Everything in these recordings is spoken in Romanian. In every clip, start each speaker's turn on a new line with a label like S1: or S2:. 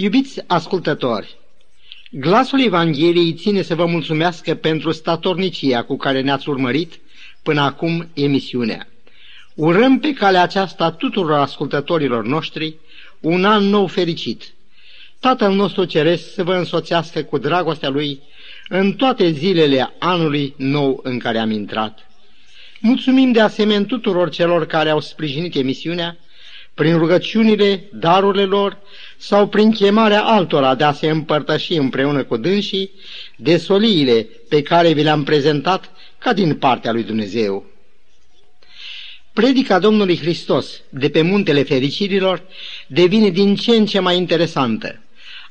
S1: Iubiți ascultători, glasul Evangheliei ține să vă mulțumească pentru statornicia cu care ne-ați urmărit până acum emisiunea. Urăm pe calea aceasta tuturor ascultătorilor noștri un an nou fericit. Tatăl nostru Ceresc să vă însoțească cu dragostea Lui în toate zilele anului nou în care am intrat. Mulțumim de asemenea tuturor celor care au sprijinit emisiunea prin rugăciunile, darurile lor sau prin chemarea altora de a se împărtăși împreună cu dânsii de soliile pe care vi le-am prezentat ca din partea lui Dumnezeu. Predica Domnului Hristos de pe muntele fericirilor devine din ce în ce mai interesantă.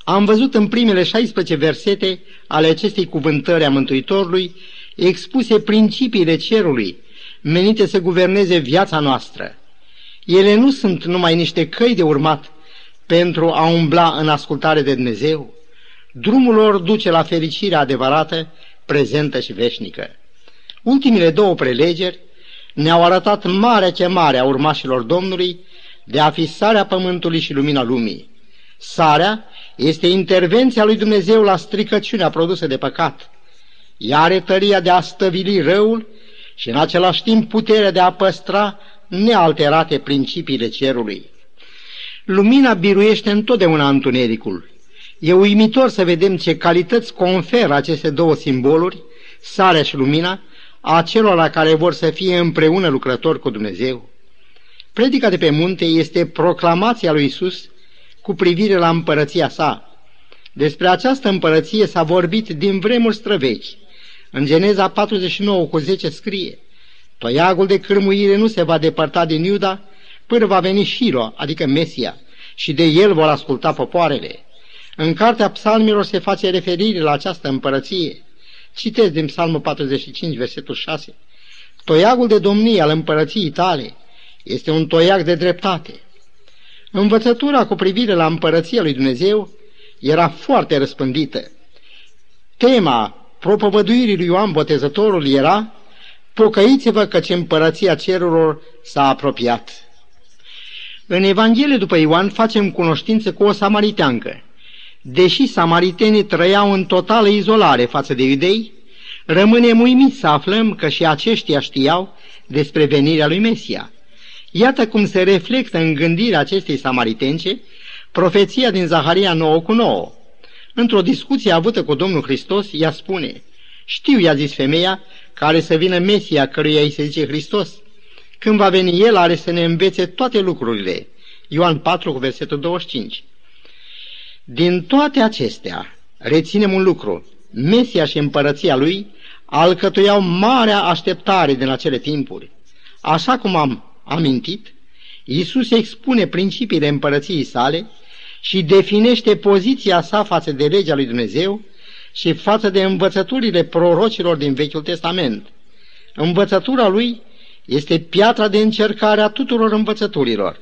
S1: Am văzut în primele 16 versete ale acestei cuvântări a Mântuitorului expuse principiile cerului, menite să guverneze viața noastră. Ele nu sunt numai niște căi de urmat pentru a umbla în ascultare de Dumnezeu. Drumul lor duce la fericirea adevărată, prezentă și veșnică. Ultimile două prelegeri ne-au arătat marea chemare a urmașilor Domnului de a fi sarea pământului și lumina lumii. Sarea este intervenția lui Dumnezeu la stricăciunea produsă de păcat. Ea are tăria de a stăvili răul și în același timp puterea de a păstra nealterate principiile cerului. Lumina biruiește întotdeauna întunericul. E uimitor să vedem ce calități conferă aceste două simboluri, sarea și lumina, acelora care vor să fie împreună lucrători cu Dumnezeu. Predica de pe munte este proclamația lui Isus cu privire la împărăția sa. Despre această împărăție s-a vorbit din vremuri străvechi. În Geneza 49 cu 10 scrie, Toiagul de cârmuire nu se va depărta din Iuda până va veni Shiro, adică Mesia, și de el vor asculta popoarele. În cartea psalmilor se face referire la această împărăție. Citez din psalmul 45, versetul 6. Toiagul de domnie al împărăției tale este un toiag de dreptate. Învățătura cu privire la împărăția lui Dumnezeu era foarte răspândită. Tema propovăduirii lui Ioan Botezătorul era Pocăiți-vă căci împărăția cerurilor s-a apropiat. În Evanghelie după Ioan facem cunoștință cu o samariteancă. Deși samaritenii trăiau în totală izolare față de iudei, rămâne uimit să aflăm că și aceștia știau despre venirea lui Mesia. Iată cum se reflectă în gândirea acestei samaritence profeția din Zaharia 9 cu 9. Într-o discuție avută cu Domnul Hristos, ea spune, Știu, i-a zis femeia, care să vină Mesia, căruia îi se zice Hristos. Când va veni El, are să ne învețe toate lucrurile. Ioan 4, cu versetul 25. Din toate acestea, reținem un lucru. Mesia și împărăția lui alcătuiau marea așteptare din acele timpuri. Așa cum am amintit, Iisus expune principiile împărăției sale și definește poziția sa față de legea lui Dumnezeu și față de învățăturile prorocilor din Vechiul Testament. Învățătura lui este piatra de încercare a tuturor învățăturilor.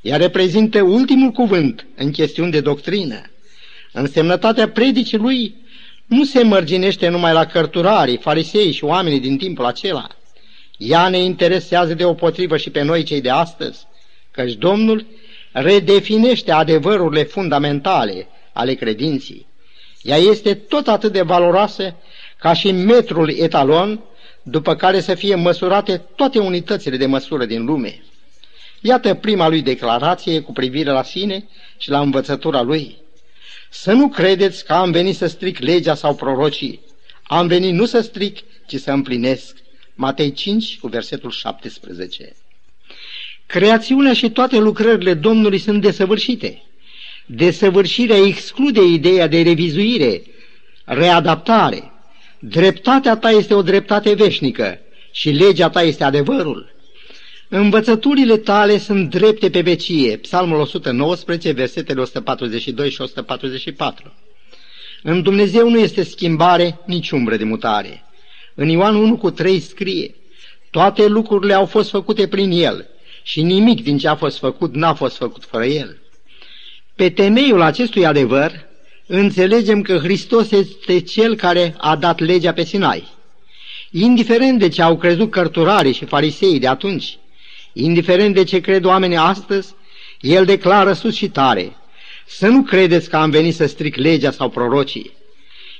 S1: Ea reprezintă ultimul cuvânt în chestiuni de doctrină. Însemnătatea predicii lui nu se mărginește numai la cărturarii, farisei și oamenii din timpul acela. Ea ne interesează deopotrivă și pe noi cei de astăzi, căci Domnul redefinește adevărurile fundamentale ale credinții. Ea este tot atât de valoroasă ca și metrul etalon, după care să fie măsurate toate unitățile de măsură din lume. Iată prima lui declarație cu privire la sine și la învățătura lui. Să nu credeți că am venit să stric legea sau prorocii. Am venit nu să stric, ci să împlinesc. Matei 5 cu versetul 17. Creațiunea și toate lucrările Domnului sunt desăvârșite. Desăvârșirea exclude ideea de revizuire, readaptare. Dreptatea ta este o dreptate veșnică și legea ta este adevărul. Învățăturile tale sunt drepte pe vecie. Psalmul 119, versetele 142 și 144. În Dumnezeu nu este schimbare, nici umbră de mutare. În Ioan 1 cu 3 scrie, toate lucrurile au fost făcute prin El și nimic din ce a fost făcut n-a fost făcut fără El. Pe temeiul acestui adevăr, înțelegem că Hristos este Cel care a dat legea pe Sinai. Indiferent de ce au crezut cărturarii și farisei de atunci, indiferent de ce cred oamenii astăzi, El declară sus și tare, să nu credeți că am venit să stric legea sau prorocii.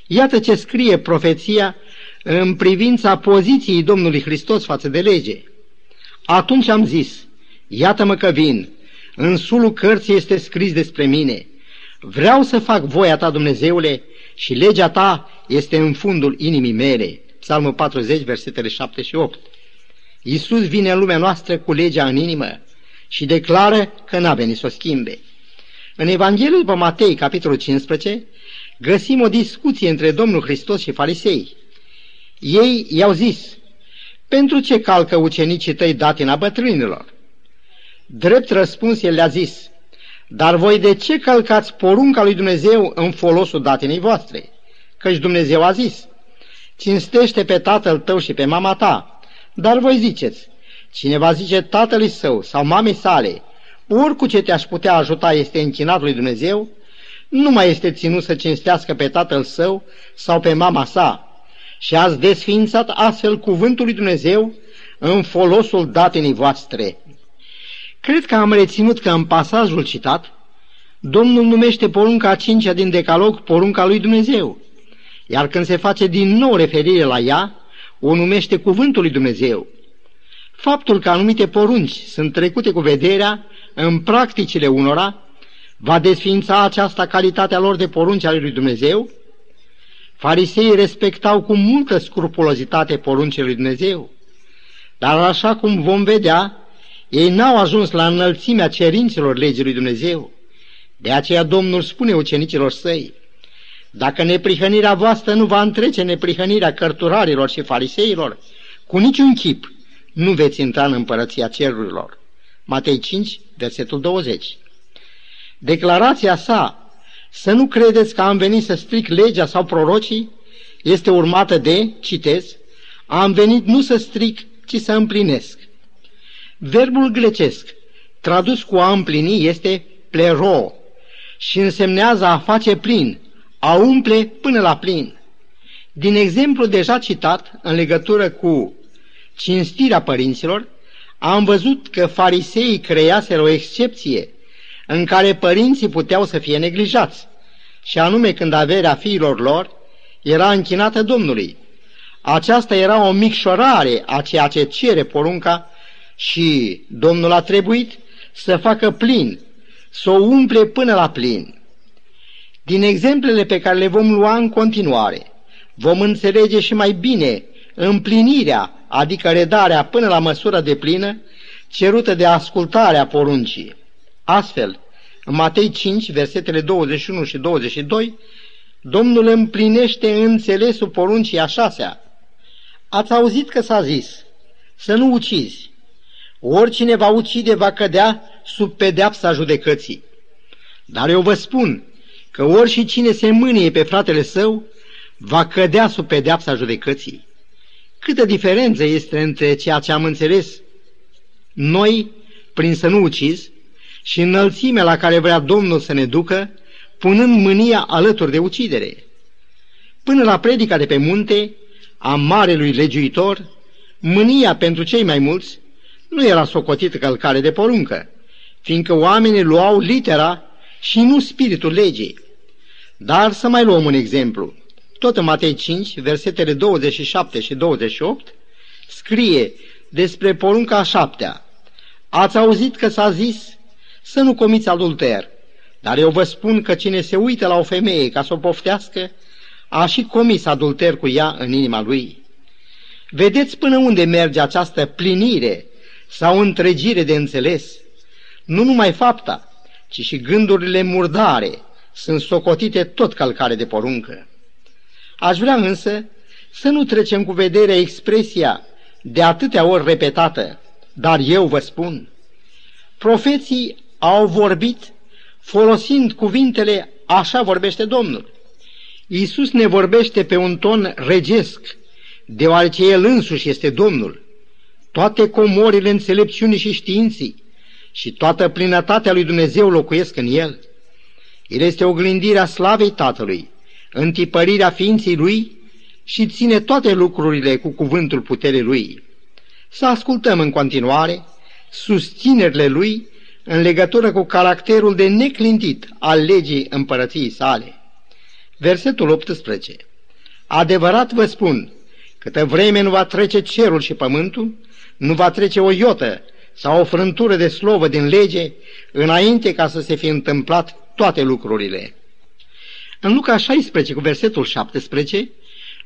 S1: Iată ce scrie profeția în privința poziției Domnului Hristos față de lege. Atunci am zis, iată-mă că vin, în sulul cărții este scris despre mine. Vreau să fac voia ta, Dumnezeule, și legea ta este în fundul inimii mele. Psalmul 40, versetele 7 și 8. Iisus vine în lumea noastră cu legea în inimă și declară că n-a venit să o schimbe. În Evanghelia după Matei, capitolul 15, găsim o discuție între Domnul Hristos și farisei. Ei i-au zis, pentru ce calcă ucenicii tăi datina bătrânilor? Drept răspuns, el le-a zis, dar voi de ce călcați porunca lui Dumnezeu în folosul datinei voastre? Căci Dumnezeu a zis, cinstește pe tatăl tău și pe mama ta. Dar voi ziceți, cine va zice tatălui său sau mamei sale, oricu ce te-aș putea ajuta este închinat lui Dumnezeu, nu mai este ținut să cinstească pe tatăl său sau pe mama sa. Și ați desfințat astfel cuvântul lui Dumnezeu în folosul datinii voastre. Cred că am reținut că în pasajul citat, Domnul numește porunca a cincea din decalog porunca lui Dumnezeu, iar când se face din nou referire la ea, o numește cuvântul lui Dumnezeu. Faptul că anumite porunci sunt trecute cu vederea în practicile unora, va desfința aceasta calitatea lor de porunci ale lui Dumnezeu? Fariseii respectau cu multă scrupulozitate poruncile lui Dumnezeu, dar așa cum vom vedea, ei n-au ajuns la înălțimea cerințelor legii lui Dumnezeu. De aceea Domnul spune ucenicilor săi, dacă neprihănirea voastră nu va întrece neprihănirea cărturarilor și fariseilor, cu niciun chip nu veți intra în împărăția cerurilor. Matei 5, versetul 20. Declarația sa, să nu credeți că am venit să stric legea sau prorocii, este urmată de, citez, am venit nu să stric, ci să împlinesc. Verbul grecesc, tradus cu a împlini, este plero și însemnează a face plin, a umple până la plin. Din exemplu deja citat, în legătură cu cinstirea părinților, am văzut că fariseii creaseră o excepție în care părinții puteau să fie neglijați, și anume când averea fiilor lor era închinată Domnului. Aceasta era o micșorare a ceea ce cere porunca și Domnul a trebuit să facă plin, să o umple până la plin. Din exemplele pe care le vom lua în continuare, vom înțelege și mai bine împlinirea, adică redarea până la măsură de plină, cerută de ascultarea poruncii. Astfel, în Matei 5, versetele 21 și 22, Domnul împlinește înțelesul poruncii a șasea. Ați auzit că s-a zis, să nu ucizi, Oricine va ucide va cădea sub pedeapsa judecății. Dar eu vă spun că ori cine se mânie pe fratele său, va cădea sub pedeapsa judecății. Câtă diferență este între ceea ce am înțeles noi, prin să nu ucizi, și înălțimea la care vrea Domnul să ne ducă, punând mânia alături de ucidere. Până la predica de pe munte, a marelui legiuitor, mânia pentru cei mai mulți nu era socotită călcare de poruncă, fiindcă oamenii luau litera și nu spiritul legii. Dar să mai luăm un exemplu. Tot în Matei 5, versetele 27 și 28, scrie despre porunca a șaptea. Ați auzit că s-a zis să nu comiți adulter, dar eu vă spun că cine se uită la o femeie ca să o poftească, a și comis adulter cu ea în inima lui. Vedeți până unde merge această plinire sau întregire de înțeles. Nu numai fapta, ci și gândurile murdare sunt socotite tot calcare de poruncă. Aș vrea însă să nu trecem cu vederea expresia de atâtea ori repetată, dar eu vă spun, profeții au vorbit folosind cuvintele așa vorbește Domnul. Iisus ne vorbește pe un ton regesc, deoarece El însuși este Domnul toate comorile înțelepciunii și științii și toată plinătatea lui Dumnezeu locuiesc în el. El este oglindirea slavei Tatălui, întipărirea ființei lui și ține toate lucrurile cu cuvântul puterii lui. Să ascultăm în continuare susținerile lui în legătură cu caracterul de neclintit al legii împărăției sale. Versetul 18 Adevărat vă spun, câtă vreme nu va trece cerul și pământul, nu va trece o iotă sau o frântură de slovă din lege, înainte ca să se fi întâmplat toate lucrurile. În Luca 16, cu versetul 17,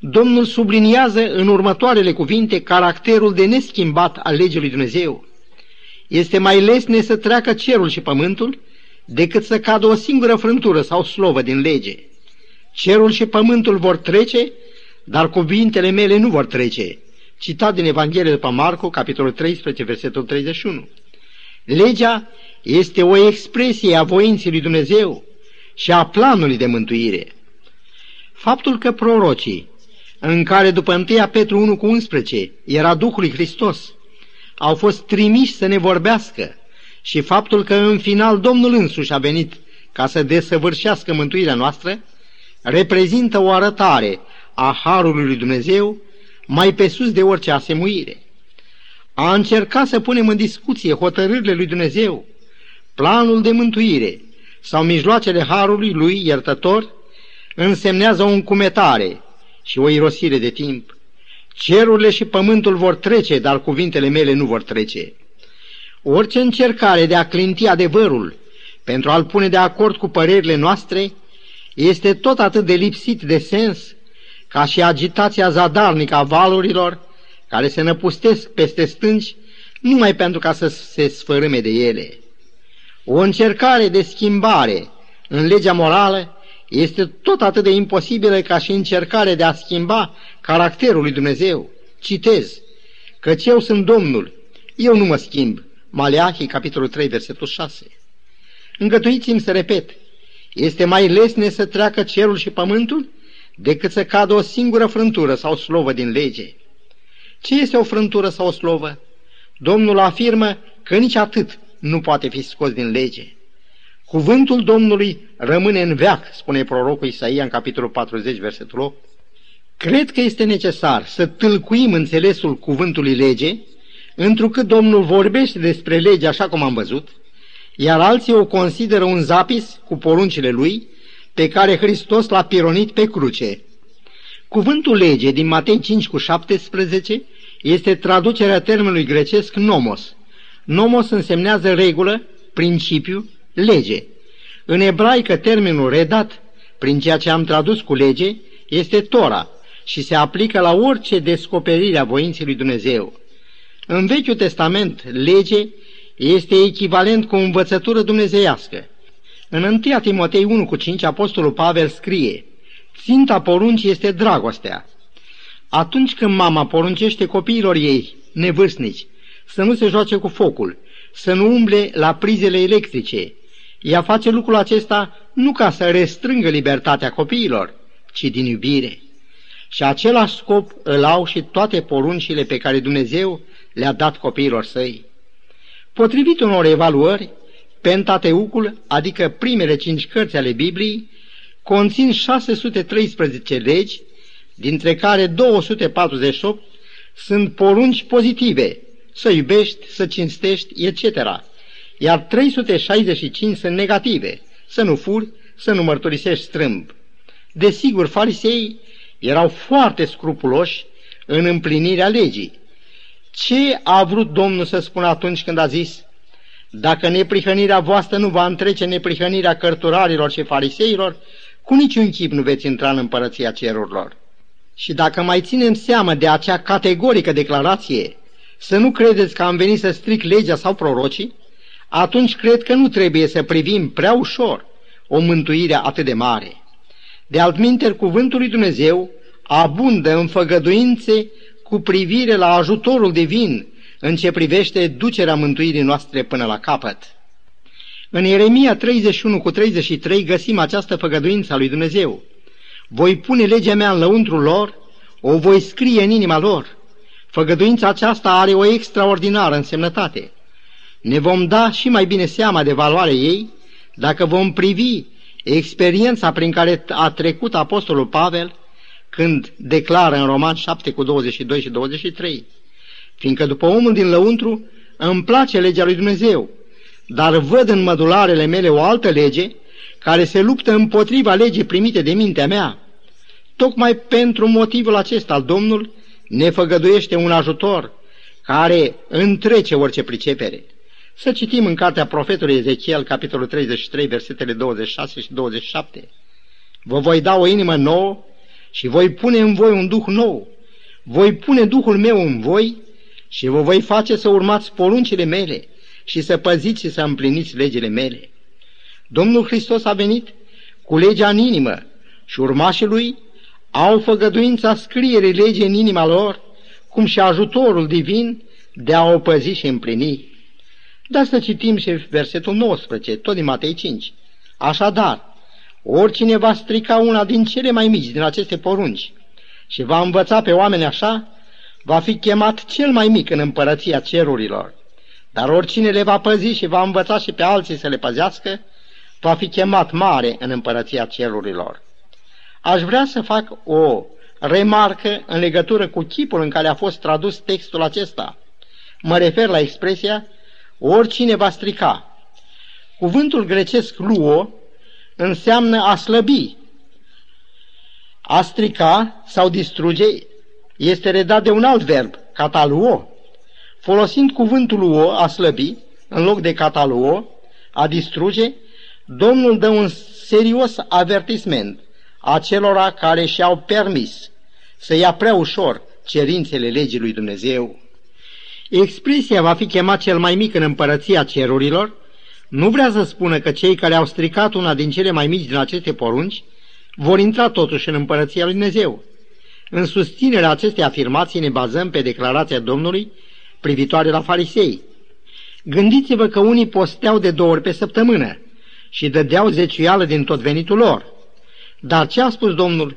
S1: Domnul subliniază în următoarele cuvinte caracterul de neschimbat al legii lui Dumnezeu. Este mai lesne să treacă cerul și pământul decât să cadă o singură frântură sau slovă din lege. Cerul și pământul vor trece, dar cuvintele mele nu vor trece. Citat din Evanghelie după Marcu, capitolul 13, versetul 31. Legea este o expresie a voinței lui Dumnezeu și a planului de mântuire. Faptul că prorocii, în care după 1 Petru 1 cu 11 era Duhul lui Hristos, au fost trimiși să ne vorbească și faptul că în final Domnul însuși a venit ca să desăvârșească mântuirea noastră, reprezintă o arătare a Harului lui Dumnezeu mai pe sus de orice asemuire. A încercat să punem în discuție hotărârile lui Dumnezeu, planul de mântuire sau mijloacele Harului lui iertător, însemnează o încumetare și o irosire de timp. Cerurile și pământul vor trece, dar cuvintele mele nu vor trece. Orice încercare de a clinti adevărul pentru a-l pune de acord cu părerile noastre este tot atât de lipsit de sens ca și agitația zadarnică a valurilor care se năpustesc peste stânci numai pentru ca să se sfărâme de ele. O încercare de schimbare în legea morală este tot atât de imposibilă ca și încercarea de a schimba caracterul lui Dumnezeu. Citez, căci eu sunt Domnul, eu nu mă schimb. Maleahii, capitolul 3, versetul 6. Îngătuiți-mi să repet, este mai lesne să treacă cerul și pământul decât să cadă o singură frântură sau slovă din lege. Ce este o frântură sau o slovă? Domnul afirmă că nici atât nu poate fi scos din lege. Cuvântul Domnului rămâne în veac, spune prorocul Isaia în capitolul 40, versetul 8. Cred că este necesar să tâlcuim înțelesul cuvântului lege, întrucât Domnul vorbește despre lege așa cum am văzut, iar alții o consideră un zapis cu poruncile lui, pe care Hristos l-a pironit pe cruce. Cuvântul lege din Matei 5 cu 17 este traducerea termenului grecesc nomos. Nomos însemnează regulă, principiu, lege. În ebraică termenul redat, prin ceea ce am tradus cu lege, este Tora și se aplică la orice descoperire a voinței lui Dumnezeu. În Vechiul Testament, lege este echivalent cu învățătură dumnezeiască. În 1 Timotei 1 cu 5, Apostolul Pavel scrie, Ținta poruncii este dragostea. Atunci când mama poruncește copiilor ei, nevârstnici, să nu se joace cu focul, să nu umble la prizele electrice, ea face lucrul acesta nu ca să restrângă libertatea copiilor, ci din iubire. Și același scop îl au și toate poruncile pe care Dumnezeu le-a dat copiilor săi. Potrivit unor evaluări, Pentateucul, adică primele cinci cărți ale Bibliei, conțin 613 legi, dintre care 248 sunt porunci pozitive, să iubești, să cinstești, etc., iar 365 sunt negative, să nu furi, să nu mărturisești strâmb. Desigur, farisei erau foarte scrupuloși în împlinirea legii. Ce a vrut Domnul să spună atunci când a zis, dacă neprihănirea voastră nu va întrece neprihănirea cărturarilor și fariseilor, cu niciun chip nu veți intra în împărăția cerurilor. Și dacă mai ținem seamă de acea categorică declarație, să nu credeți că am venit să stric legea sau prorocii, atunci cred că nu trebuie să privim prea ușor o mântuire atât de mare. De altminteri, cuvântul lui Dumnezeu abundă în făgăduințe cu privire la ajutorul divin în ce privește ducerea mântuirii noastre până la capăt. În Ieremia 31 cu 33 găsim această făgăduință a lui Dumnezeu. Voi pune legea mea în lăuntrul lor, o voi scrie în inima lor. Făgăduința aceasta are o extraordinară însemnătate. Ne vom da și mai bine seama de valoarea ei dacă vom privi experiența prin care a trecut Apostolul Pavel când declară în Roman 7 cu 22 și 23. Fiindcă după omul din lăuntru îmi place legea lui Dumnezeu, dar văd în mădularele mele o altă lege care se luptă împotriva legii primite de mintea mea. Tocmai pentru motivul acesta, Domnul ne făgăduiește un ajutor care întrece orice pricepere. Să citim în cartea profetului Ezechiel, capitolul 33, versetele 26 și 27. Vă voi da o inimă nouă și voi pune în voi un duh nou. Voi pune Duhul meu în voi și vă voi face să urmați poruncile mele și să păziți și să împliniți legile mele. Domnul Hristos a venit cu legea în inimă și urmașii lui au făgăduința scrierii legii în inima lor, cum și ajutorul divin de a o păzi și împlini. Dar să citim și versetul 19, tot din Matei 5. Așadar, oricine va strica una din cele mai mici din aceste porunci și va învăța pe oameni așa, va fi chemat cel mai mic în împărăția cerurilor. Dar oricine le va păzi și va învăța și pe alții să le păzească, va fi chemat mare în împărăția cerurilor. Aș vrea să fac o remarcă în legătură cu chipul în care a fost tradus textul acesta. Mă refer la expresia oricine va strica. Cuvântul grecesc luo înseamnă a slăbi. A strica sau distruge este redat de un alt verb, cataluo. Folosind cuvântul luo, a slăbi, în loc de cataluo, a distruge, Domnul dă un serios avertisment acelora care și-au permis să ia prea ușor cerințele legii lui Dumnezeu. Expresia va fi chemat cel mai mic în împărăția cerurilor, nu vrea să spună că cei care au stricat una din cele mai mici din aceste porunci vor intra totuși în împărăția lui Dumnezeu. În susținerea acestei afirmații ne bazăm pe declarația Domnului privitoare la farisei. Gândiți-vă că unii posteau de două ori pe săptămână și dădeau zeciuială din tot venitul lor. Dar ce a spus Domnul?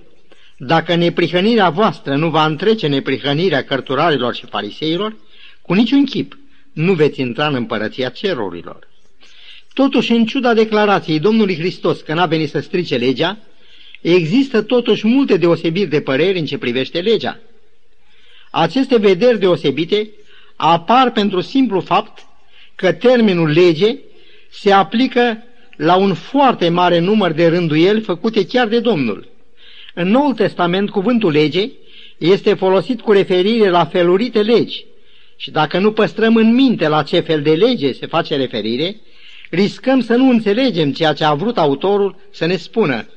S1: Dacă neprihănirea voastră nu va întrece neprihănirea cărturarilor și fariseilor, cu niciun chip nu veți intra în împărăția cerurilor. Totuși, în ciuda declarației Domnului Hristos că n-a venit să strice legea, există totuși multe deosebiri de păreri în ce privește legea. Aceste vederi deosebite apar pentru simplu fapt că termenul lege se aplică la un foarte mare număr de rânduieli făcute chiar de Domnul. În Noul Testament, cuvântul lege este folosit cu referire la felurite legi și dacă nu păstrăm în minte la ce fel de lege se face referire, riscăm să nu înțelegem ceea ce a vrut autorul să ne spună.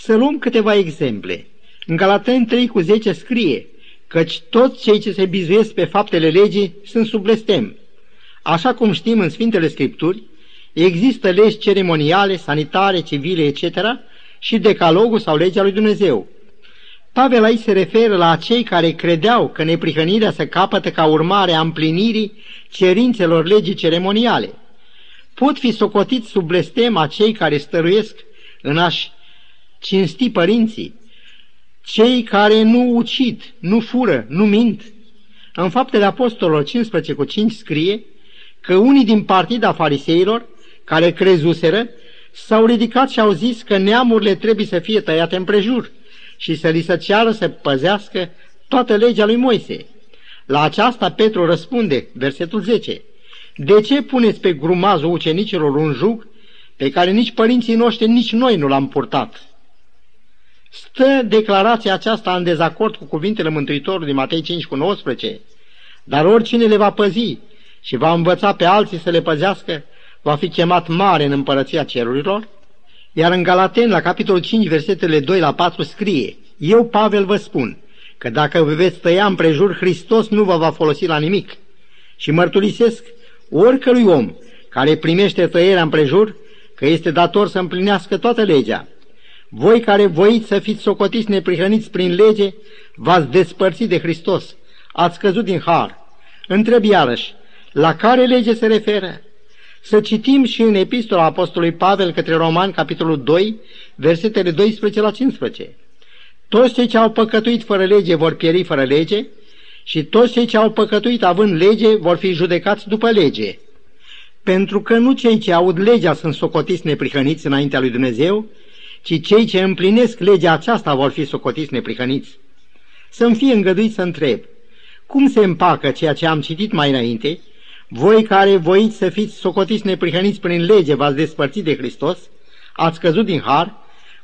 S1: Să luăm câteva exemple. În Galateni 3 cu 10 scrie, căci toți cei ce se bizuiesc pe faptele legii sunt sub blestem. Așa cum știm în Sfintele Scripturi, Există legi ceremoniale, sanitare, civile, etc. și decalogul sau legea lui Dumnezeu. Pavel aici se referă la cei care credeau că neprihănirea se capătă ca urmare a împlinirii cerințelor legii ceremoniale. Pot fi socotiți sub blestem a cei care stăruiesc în a-și cinsti părinții, cei care nu ucid, nu fură, nu mint. În faptele apostolilor 15 cu 5 scrie că unii din partida fariseilor care crezuseră, s-au ridicat și au zis că neamurile trebuie să fie tăiate împrejur și să li se ceară să păzească toată legea lui Moise. La aceasta Petru răspunde, versetul 10, De ce puneți pe grumazul ucenicilor un jug pe care nici părinții noștri, nici noi nu l-am purtat? Stă declarația aceasta în dezacord cu cuvintele Mântuitorului din Matei 5 cu 19, dar oricine le va păzi și va învăța pe alții să le păzească, va fi chemat mare în împărăția cerurilor, iar în Galaten, la capitolul 5, versetele 2 la 4, scrie, Eu, Pavel, vă spun că dacă vă veți tăia împrejur, Hristos nu vă va folosi la nimic. Și mărturisesc oricărui om care primește tăierea împrejur, că este dator să împlinească toată legea. Voi care voiți să fiți socotiți neprihăniți prin lege, v-ați despărțit de Hristos, ați căzut din har. Întreb iarăși, la care lege se referă? Să citim și în epistola Apostolului Pavel către Roman, capitolul 2, versetele 12 la 15. Toți cei ce au păcătuit fără lege vor pieri fără lege și toți cei ce au păcătuit având lege vor fi judecați după lege. Pentru că nu cei ce aud legea sunt socotiți neprihăniți înaintea lui Dumnezeu, ci cei ce împlinesc legea aceasta vor fi socotiți neprihăniți. Să-mi fie îngăduit să întreb, cum se împacă ceea ce am citit mai înainte, Voi care voiți să fiți socotiți neprihăniți prin lege, v-ați despărțit de Hristos, ați căzut din har,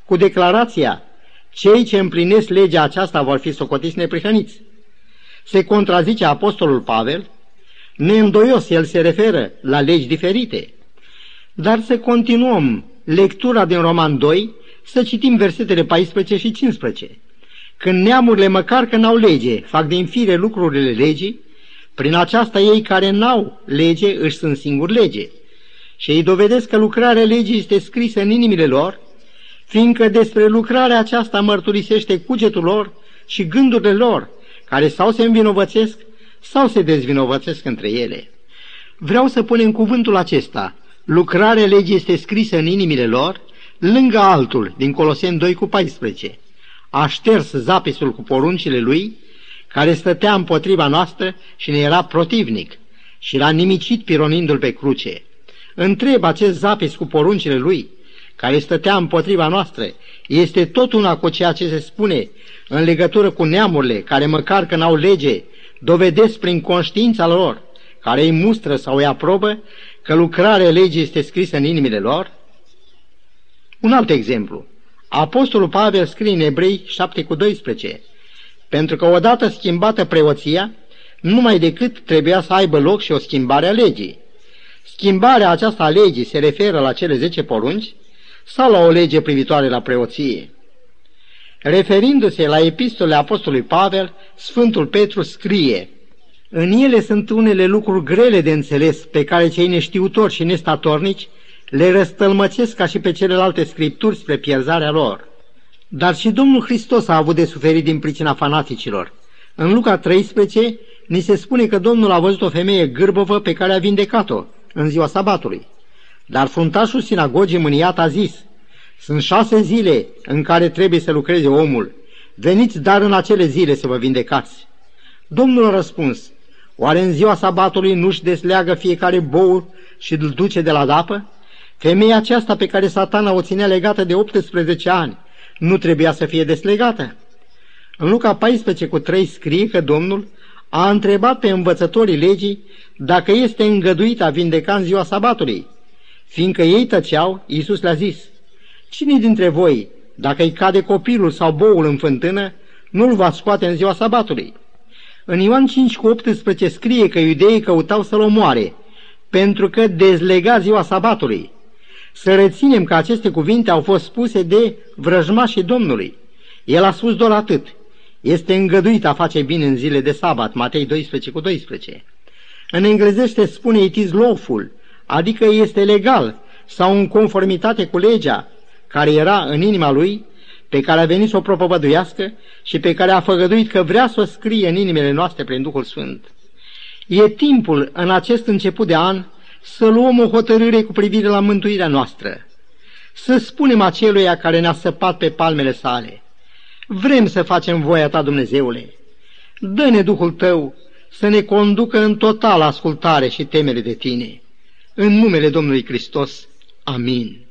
S1: cu declarația, cei ce împlinesc legea aceasta vor fi socotiți neprihăniți. Se contrazice Apostolul Pavel, neîndoios el se referă la legi diferite. Dar să continuăm lectura din Roman 2, să citim versetele 14 și 15. Când neamurile măcar că n-au lege, fac din fire lucrurile legii, prin aceasta ei care n-au lege își sunt singuri lege. Și ei dovedesc că lucrarea legii este scrisă în inimile lor, fiindcă despre lucrarea aceasta mărturisește cugetul lor și gândurile lor, care sau se învinovățesc, sau se dezvinovățesc între ele. Vreau să punem cuvântul acesta. Lucrarea legii este scrisă în inimile lor, lângă altul, din Coloseni 2 cu 14. A șters zapisul cu poruncile lui, care stătea împotriva noastră și ne era protivnic, și l-a nimicit pironindu-l pe cruce. Întreb acest zapis cu poruncile lui, care stătea împotriva noastră, este tot una cu ceea ce se spune în legătură cu neamurile care măcar că n-au lege, dovedesc prin conștiința lor, care îi mustră sau îi aprobă, că lucrarea legii este scrisă în inimile lor? Un alt exemplu. Apostolul Pavel scrie în Ebrei 7 cu 12, pentru că odată schimbată preoția, numai decât trebuia să aibă loc și o schimbare a legii. Schimbarea aceasta a legii se referă la cele zece porunci sau la o lege privitoare la preoție? Referindu-se la epistole apostolului Pavel, Sfântul Petru scrie În ele sunt unele lucruri grele de înțeles pe care cei neștiutori și nestatornici le răstălmăcesc ca și pe celelalte scripturi spre pierzarea lor. Dar și Domnul Hristos a avut de suferit din pricina fanaticilor. În Luca 13 ni se spune că Domnul a văzut o femeie gârbovă pe care a vindecat-o în ziua sabatului. Dar fruntașul sinagogii mâniat a zis, sunt șase zile în care trebuie să lucreze omul. Veniți dar în acele zile să vă vindecați. Domnul a răspuns, oare în ziua sabatului nu-și desleagă fiecare bour și îl duce de la dapă? Femeia aceasta pe care satana o ținea legată de 18 ani, nu trebuia să fie deslegată? În Luca 14 cu 3 scrie că Domnul a întrebat pe învățătorii legii dacă este îngăduit a vindeca în ziua sabatului. Fiindcă ei tăceau, Iisus le-a zis, Cine dintre voi, dacă îi cade copilul sau boul în fântână, nu-l va scoate în ziua sabatului? În Ioan 5 cu 18 scrie că iudeii căutau să-l omoare, pentru că dezlega ziua sabatului. Să reținem că aceste cuvinte au fost spuse de vrăjmașii Domnului. El a spus doar atât. Este îngăduit a face bine în zile de sabat, Matei 12 cu 12. În englezește spune it is lawful, adică este legal sau în conformitate cu legea, care era în inima lui, pe care a venit să o propovăduiască și pe care a făgăduit că vrea să o scrie în inimile noastre prin Duhul Sfânt. E timpul în acest început de an să luăm o hotărâre cu privire la mântuirea noastră, să spunem aceluia care ne-a săpat pe palmele sale, vrem să facem voia ta, Dumnezeule, dă-ne Duhul tău să ne conducă în totală ascultare și temere de tine. În numele Domnului Hristos. Amin.